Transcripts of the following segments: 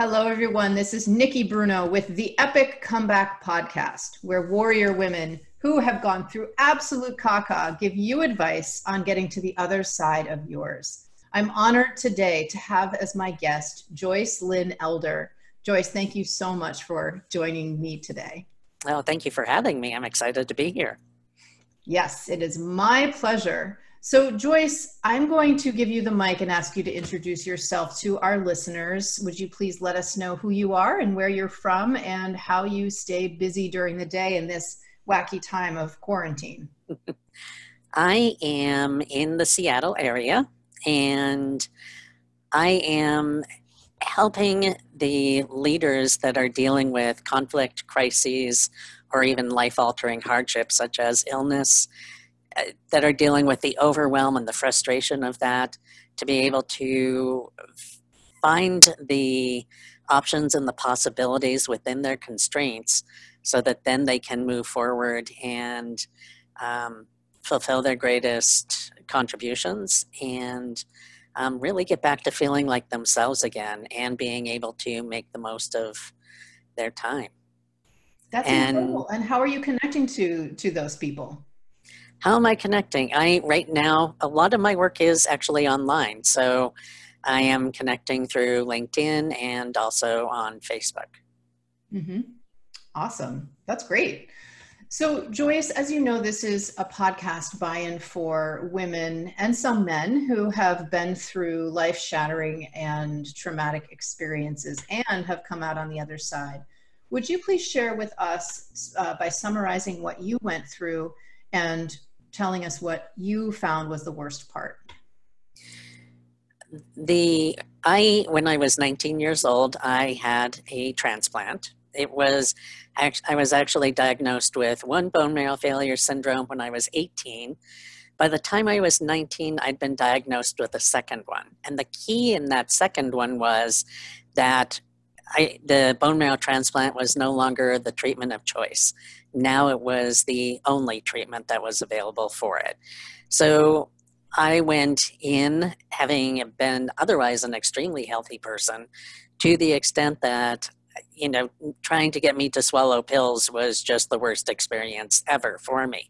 Hello, everyone. This is Nikki Bruno with the Epic Comeback Podcast, where warrior women who have gone through absolute caca give you advice on getting to the other side of yours. I'm honored today to have as my guest Joyce Lynn Elder. Joyce, thank you so much for joining me today. Well, thank you for having me. I'm excited to be here. Yes, it is my pleasure. So, Joyce, I'm going to give you the mic and ask you to introduce yourself to our listeners. Would you please let us know who you are and where you're from and how you stay busy during the day in this wacky time of quarantine? I am in the Seattle area and I am helping the leaders that are dealing with conflict, crises, or even life altering hardships such as illness that are dealing with the overwhelm and the frustration of that to be able to find the options and the possibilities within their constraints so that then they can move forward and um, fulfill their greatest contributions and um, really get back to feeling like themselves again and being able to make the most of their time. That's and, incredible. And how are you connecting to to those people? How am I connecting? I right now a lot of my work is actually online, so I am connecting through LinkedIn and also on Facebook. Mm-hmm. Awesome, that's great. So, Joyce, as you know, this is a podcast by and for women and some men who have been through life shattering and traumatic experiences and have come out on the other side. Would you please share with us uh, by summarizing what you went through and telling us what you found was the worst part. The I when I was 19 years old, I had a transplant. It was I was actually diagnosed with one bone marrow failure syndrome when I was 18. By the time I was 19, I'd been diagnosed with a second one. And the key in that second one was that I, the bone marrow transplant was no longer the treatment of choice. Now it was the only treatment that was available for it. So I went in having been otherwise an extremely healthy person to the extent that you know trying to get me to swallow pills was just the worst experience ever for me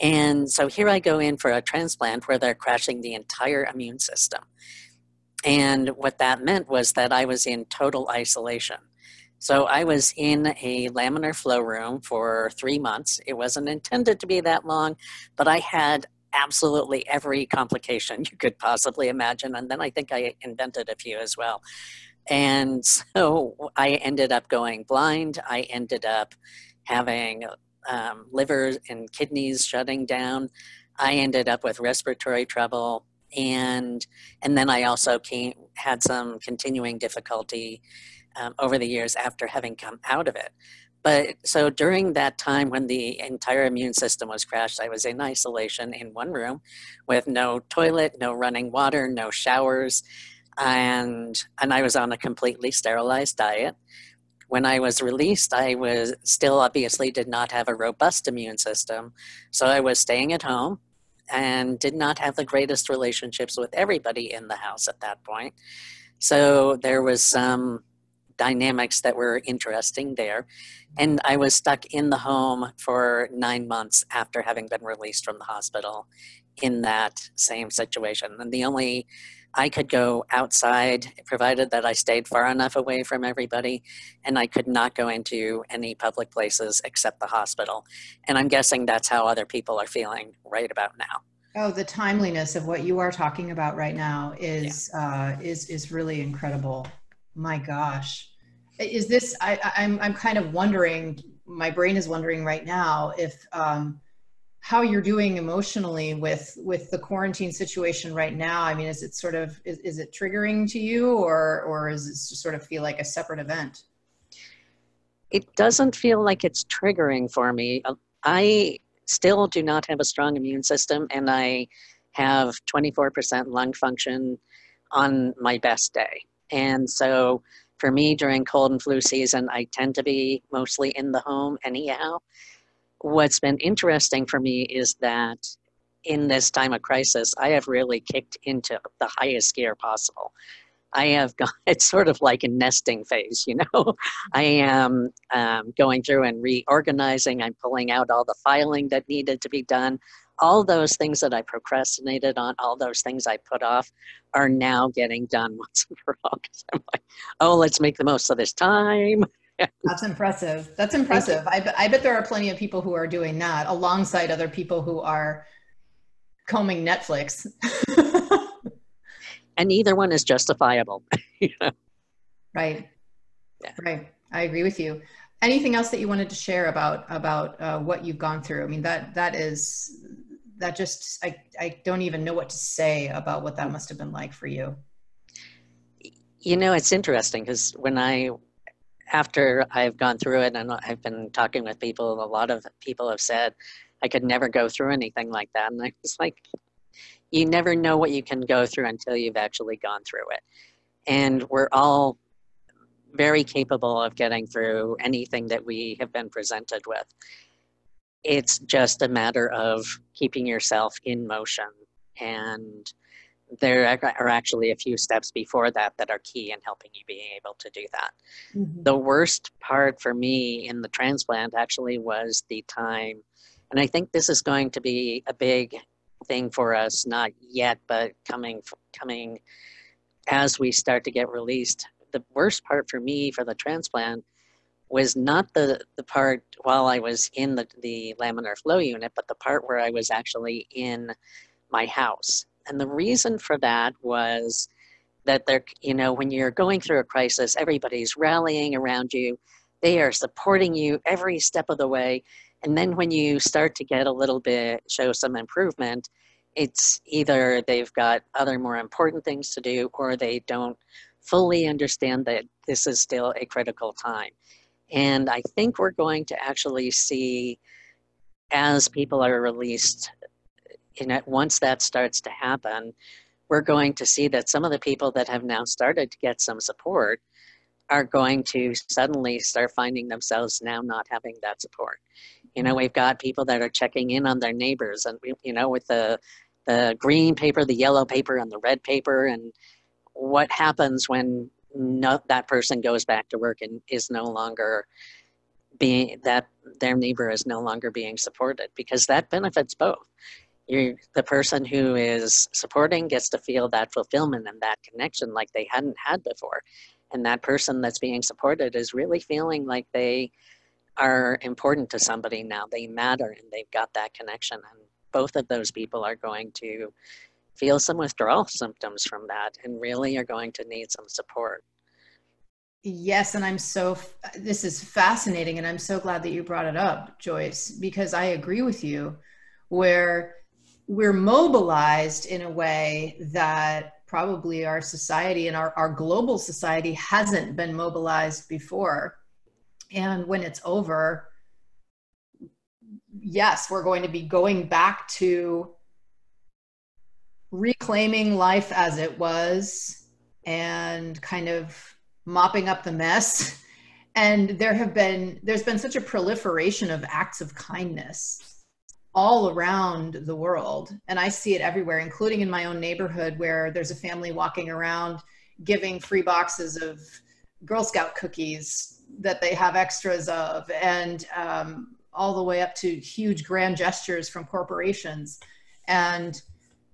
and so here i go in for a transplant where they're crashing the entire immune system and what that meant was that I was in total isolation. So I was in a laminar flow room for three months. It wasn't intended to be that long, but I had absolutely every complication you could possibly imagine. And then I think I invented a few as well. And so I ended up going blind. I ended up having um, liver and kidneys shutting down. I ended up with respiratory trouble and and then I also came had some continuing difficulty um, over the years after having come out of it. But so during that time when the entire immune system was crashed, I was in isolation in one room with no toilet, no running water, no showers, and and I was on a completely sterilized diet. When I was released, I was still obviously did not have a robust immune system, so I was staying at home and did not have the greatest relationships with everybody in the house at that point. So there was some dynamics that were interesting there. And I was stuck in the home for nine months after having been released from the hospital in that same situation. And the only I could go outside, provided that I stayed far enough away from everybody, and I could not go into any public places except the hospital. And I'm guessing that's how other people are feeling right about now. Oh, the timeliness of what you are talking about right now is yeah. uh, is is really incredible. My gosh, is this? I, I'm I'm kind of wondering. My brain is wondering right now if um, how you're doing emotionally with with the quarantine situation right now i mean is it sort of is, is it triggering to you or or is it just sort of feel like a separate event it doesn't feel like it's triggering for me i still do not have a strong immune system and i have 24% lung function on my best day and so for me during cold and flu season i tend to be mostly in the home anyhow what's been interesting for me is that in this time of crisis, I have really kicked into the highest gear possible. I have gone, it's sort of like a nesting phase, you know. I am um, going through and reorganizing. I'm pulling out all the filing that needed to be done. All those things that I procrastinated on, all those things I put off, are now getting done once and for all. I'm like, oh, let's make the most of this time. That's impressive. That's impressive. I, I bet there are plenty of people who are doing that alongside other people who are combing Netflix. and neither one is justifiable. Right. Yeah. Right. I agree with you. Anything else that you wanted to share about about uh, what you've gone through? I mean that that is that just I I don't even know what to say about what that must have been like for you. You know, it's interesting because when I after I've gone through it and I've been talking with people, a lot of people have said I could never go through anything like that, and I was like, you never know what you can go through until you've actually gone through it. And we're all very capable of getting through anything that we have been presented with. It's just a matter of keeping yourself in motion. And there are actually a few steps before that that are key in helping you being able to do that. Mm-hmm. The worst part for me in the transplant actually was the time, and I think this is going to be a big thing for us, not yet, but coming coming as we start to get released. The worst part for me for the transplant was not the, the part while I was in the, the laminar flow unit, but the part where I was actually in my house. And the reason for that was that they're, you know, when you're going through a crisis, everybody's rallying around you. They are supporting you every step of the way. And then when you start to get a little bit, show some improvement, it's either they've got other more important things to do or they don't fully understand that this is still a critical time. And I think we're going to actually see as people are released, in it, once that starts to happen, we're going to see that some of the people that have now started to get some support are going to suddenly start finding themselves now not having that support. You know, mm-hmm. we've got people that are checking in on their neighbors, and you know, with the the green paper, the yellow paper, and the red paper, and what happens when no, that person goes back to work and is no longer being that their neighbor is no longer being supported because that benefits both. you the person who is supporting gets to feel that fulfillment and that connection like they hadn't had before, and that person that's being supported is really feeling like they are important to somebody now. They matter and they've got that connection. And both of those people are going to feel some withdrawal symptoms from that and really are going to need some support. Yes, and I'm so, this is fascinating. And I'm so glad that you brought it up, Joyce, because I agree with you where we're mobilized in a way that probably our society and our, our global society hasn't been mobilized before and when it's over, yes, we're going to be going back to reclaiming life as it was and kind of mopping up the mess. And there have been, there's been such a proliferation of acts of kindness all around the world. And I see it everywhere, including in my own neighborhood where there's a family walking around giving free boxes of Girl Scout cookies that they have extras of, and um, all the way up to huge grand gestures from corporations. And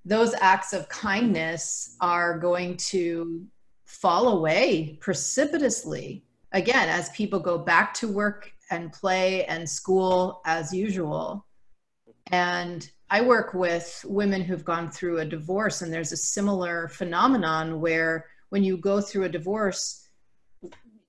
those acts of kindness are going to fall away precipitously again as people go back to work and play and school as usual. And I work with women who've gone through a divorce, and there's a similar phenomenon where when you go through a divorce,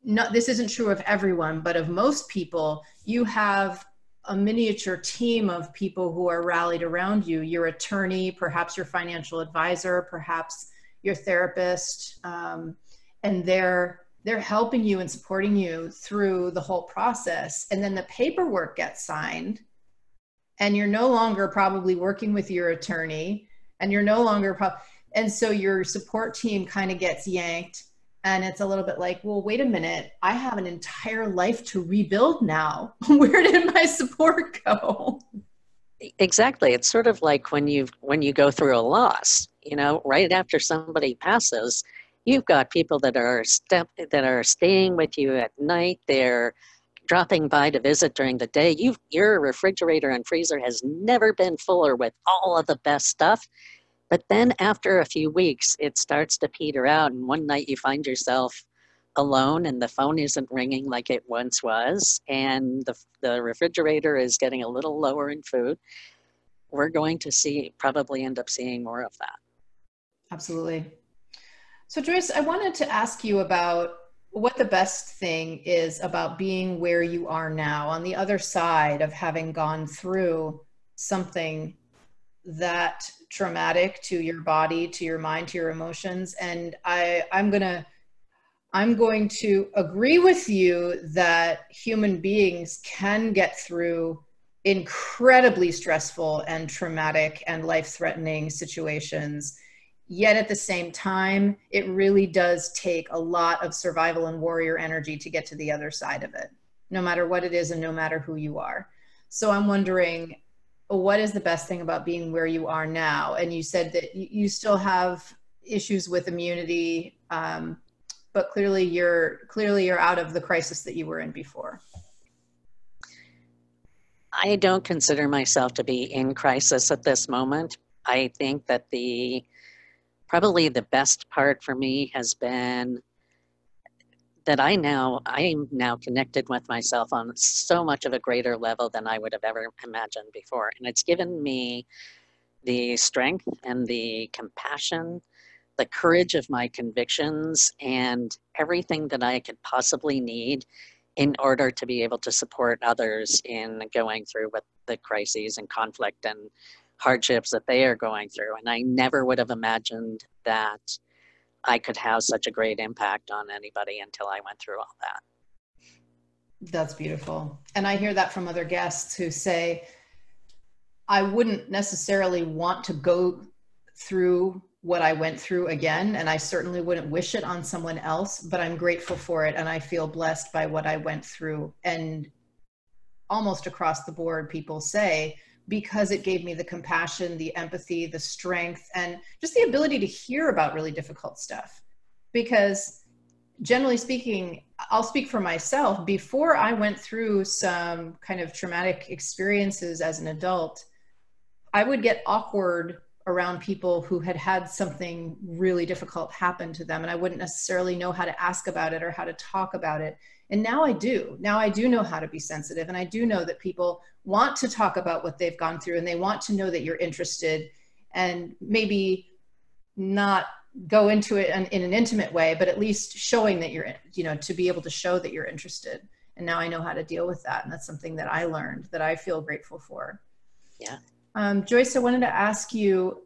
not this isn't true of everyone, but of most people, you have a miniature team of people who are rallied around you your attorney, perhaps your financial advisor, perhaps your therapist, um, and they're they're helping you and supporting you through the whole process. And then the paperwork gets signed, and you're no longer probably working with your attorney, and you're no longer pro- and so your support team kind of gets yanked and it's a little bit like well wait a minute i have an entire life to rebuild now where did my support go exactly it's sort of like when you when you go through a loss you know right after somebody passes you've got people that are step that are staying with you at night. They're dropping by to visit during the day. You your refrigerator and freezer has never been fuller with all of the best stuff. But then after a few weeks, it starts to peter out, and one night you find yourself alone and the phone isn't ringing like it once was and the, the refrigerator is getting a little lower in food. We're going to see probably end up seeing more of that. Absolutely. So joyce i wanted to ask you about what the best thing is about being where you are now on the other side of having gone through something that traumatic to your body to your mind to your emotions and i i'm going to I'm going to agree with you that human beings can get through incredibly stressful and traumatic and life threatening situations. Yet at the same time, it really does take a lot of survival and warrior energy to get to the other side of it, no matter what it is and no matter who you are. So I'm wondering, what is the best thing about being where you are now? And you said that you still have issues with immunity. Um, but clearly you're clearly you're out of the crisis that you were in before. I don't consider myself to be in crisis at this moment. I think that the probably the best part for me has been that I now I am now connected with myself on so much of a greater level than I would have ever imagined before. And it's given me the strength and the compassion the courage of my convictions and everything that I could possibly need in order to be able to support others in going through with the crises and conflict and hardships that they are going through. And I never would have imagined that I could have such a great impact on anybody until I went through all that. That's beautiful. And I hear that from other guests who say, I wouldn't necessarily want to go through what I went through again, and I certainly wouldn't wish it on someone else, but I'm grateful for it and I feel blessed by what I went through. And almost across the board, people say, because it gave me the compassion, the empathy, the strength, and just the ability to hear about really difficult stuff. Because generally speaking, I'll speak for myself, before I went through some kind of traumatic experiences as an adult, I would get awkward around people who had had something really difficult happen to them and i wouldn't necessarily know how to ask about it or how to talk about it. And now i do. Now i do know how to be sensitive and i do know that people want to talk about what they've gone through and they want to know that you're interested and maybe not go into it in, in an intimate way but at least showing that you're you know to be able to show that you're interested. And now i know how to deal with that and that's something that i learned that i feel grateful for. Yeah um, Joyce, I wanted to ask you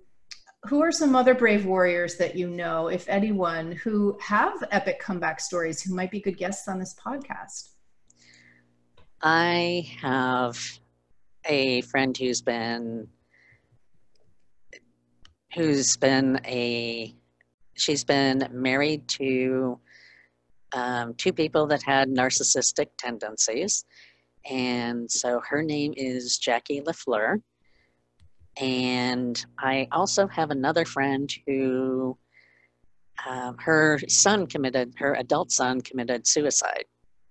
who are some other brave warriors that you know, if anyone, who have epic comeback stories who might be good guests on this podcast? I have a friend who's been who's been a she's been married to um, two people that had narcissistic tendencies and so her name is jackie lafleur and I also have another friend who um, her son committed, her adult son committed suicide.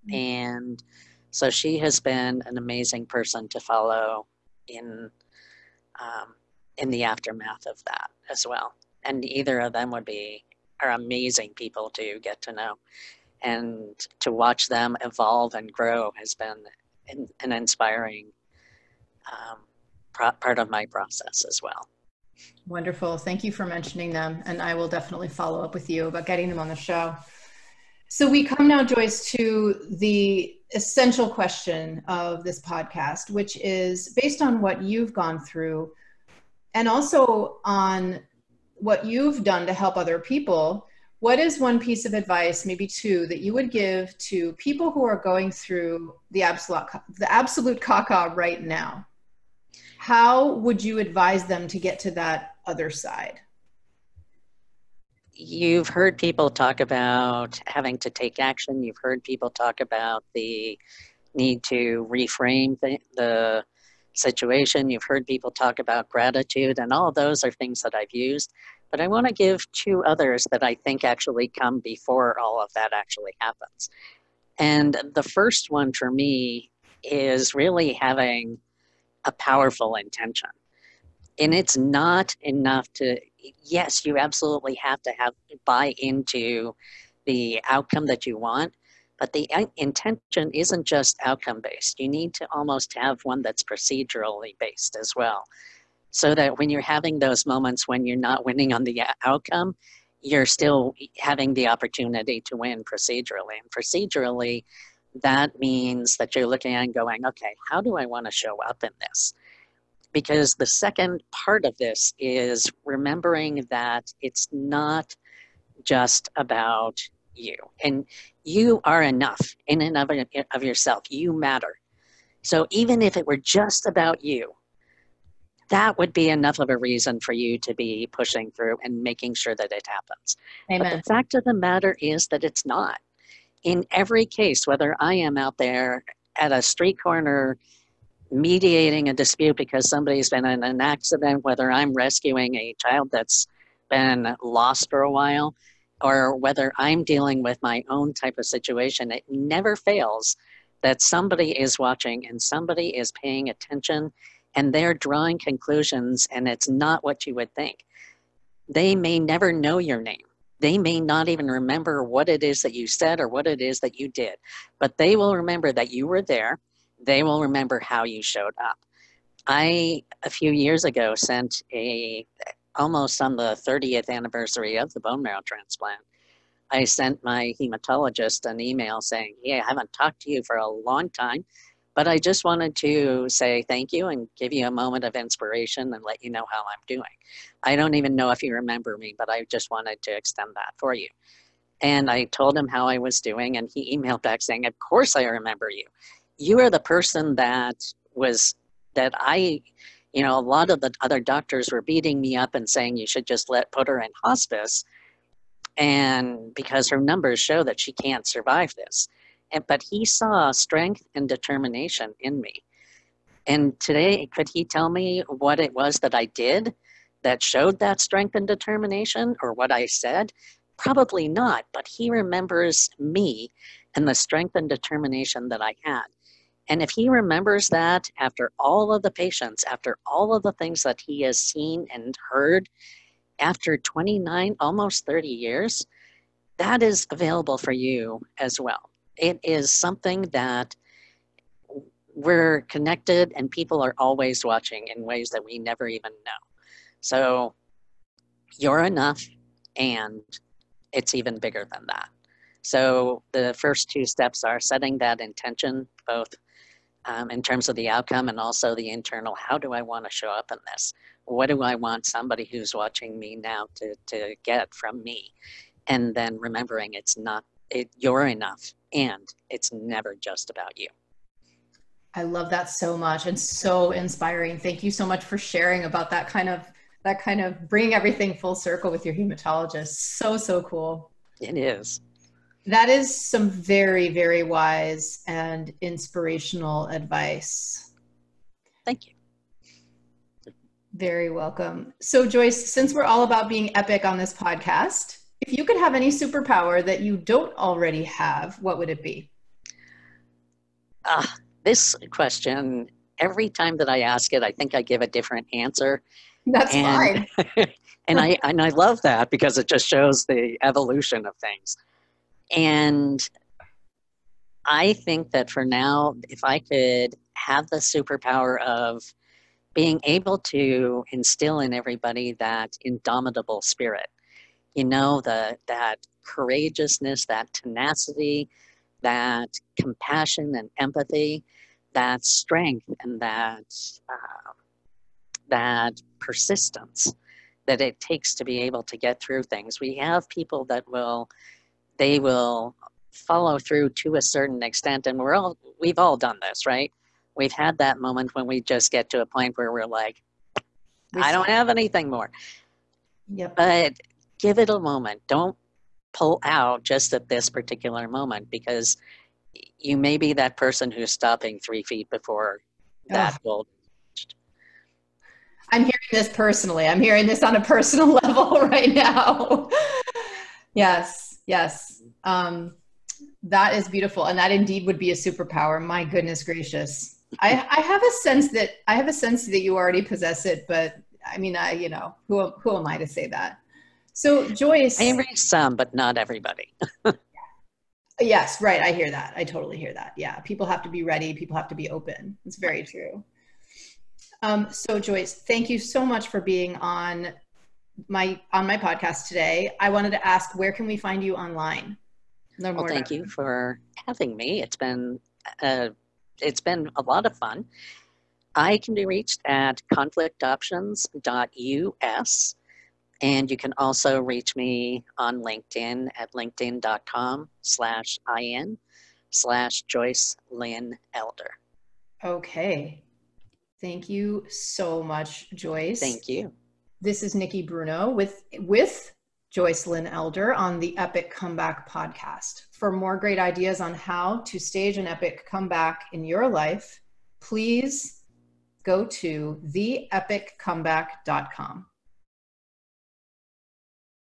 Mm-hmm. And so she has been an amazing person to follow in um, in the aftermath of that as well. And either of them would be are amazing people to get to know, and to watch them evolve and grow has been an, an inspiring um, part of my process as well. Wonderful. Thank you for mentioning them. And I will definitely follow up with you about getting them on the show. So we come now, Joyce, to the essential question of this podcast, which is based on what you've gone through and also on what you've done to help other people. What is one piece of advice, maybe two, that you would give to people who are going through the absolute, the absolute caca right now? How would you advise them to get to that other side? You've heard people talk about having to take action. You've heard people talk about the need to reframe the, the situation. You've heard people talk about gratitude, and all those are things that I've used. But I want to give two others that I think actually come before all of that actually happens. And the first one for me is really having a powerful intention. And it's not enough to, yes, you absolutely have to have buy into the outcome that you want, but the intention isn't just outcome based. You need to almost have one that's procedurally based as well. So that when you're having those moments when you're not winning on the uh, outcome, you're still having the opportunity to win procedurally. And procedurally, that means that you're looking and going, okay, how do I want to show up in this? Because the second part of this is remembering that it's not just about you. And you are enough in and of, of yourself. You matter. So even if it were just about you, that would be enough of a reason for you to be pushing through and making sure that it happens. Amen. But the fact of the matter is that it's not. In every case, whether I am out there at a street corner mediating a dispute because somebody's been in an accident, whether I'm rescuing a child that's been lost for a while, or whether I'm dealing with my own type of situation, it never fails that somebody is watching and somebody is paying attention and they're drawing conclusions and it's not what you would think. They may never know your name. They may not even remember what it is that you said or what it is that you did, but they will remember that you were there. They will remember how you showed up. I, a few years ago, sent a almost on the 30th anniversary of the bone marrow transplant, I sent my hematologist an email saying, Hey, I haven't talked to you for a long time, but I just wanted to say thank you and give you a moment of inspiration and let you know how I'm doing. I don't even know if you remember me, but I just wanted to extend that for you. And I told him how I was doing, and he emailed back saying, Of course I remember you. You are the person that was, that I you know, a lot of the other doctors were beating me up and saying you should just let put her in hospice, and because her numbers show that she can't survive this. And, but he saw strength and determination in me. And today, could he tell me what it was that I did that showed that strength and determination or what I said? Probably not, but he remembers me and the strength and determination that I had. And if he remembers that after all of the patients, after all of the things that he has seen and heard, after 29, almost 30 years, that is available for you as well. It is something that we're connected and people are always watching in ways that we never even know. So you're enough and it's even bigger than that. So the first two steps are setting that intention, both um, in terms of the outcome and also the internal how do I want to show up in this? What do I want somebody who's watching me now to, to get from me? And then remembering it's not, it, you're enough and it's never just about you. I love that so much and so inspiring. Thank you so much for sharing about that kind of that kind of bringing everything full circle with your hematologist. So so cool. It is. That is some very, very wise and inspirational advice. Thank you. Very welcome. So, Joyce, since we're all about being epic on this podcast, if you could have any superpower that you don't already have, what would it be? Uh, this question, every time that I ask it, I think I give a different answer. That's and, fine. and I and I love that because it just shows the evolution of things. And I think that for now, if I could have the superpower of being able to instill in everybody that indomitable spirit, you know, the that courageousness, that tenacity, that compassion and empathy, that strength and that uh, that persistence that it takes to be able to get through things. We have people that will they will follow through to a certain extent and we're all we've all done this right we've had that moment when we just get to a point where we're like i don't have anything more yep. but give it a moment don't pull out just at this particular moment because you may be that person who's stopping three feet before that oh. goal I'm hearing this personally. I'm hearing this on a personal level right now. yes, yes. Um, that is beautiful, and that indeed would be a superpower. My goodness gracious. I, I have a sense that I have a sense that you already possess it, but I mean, I you know who who am I to say that? So Joyce, I reach some, but not everybody. yes, right. I hear that. I totally hear that. Yeah, people have to be ready. People have to be open. It's very true. Um, so Joyce, thank you so much for being on my on my podcast today. I wanted to ask, where can we find you online? Learn well, thank you for having me. It's been uh, it's been a lot of fun. I can be reached at conflictoptions.us. And you can also reach me on LinkedIn at linkedin.com slash in slash Joyce Lynn Elder. Okay. Thank you so much, Joyce. Thank you. This is Nikki Bruno with with Joyce Lynn Elder on the Epic Comeback podcast. For more great ideas on how to stage an epic comeback in your life, please go to theepiccomeback.com.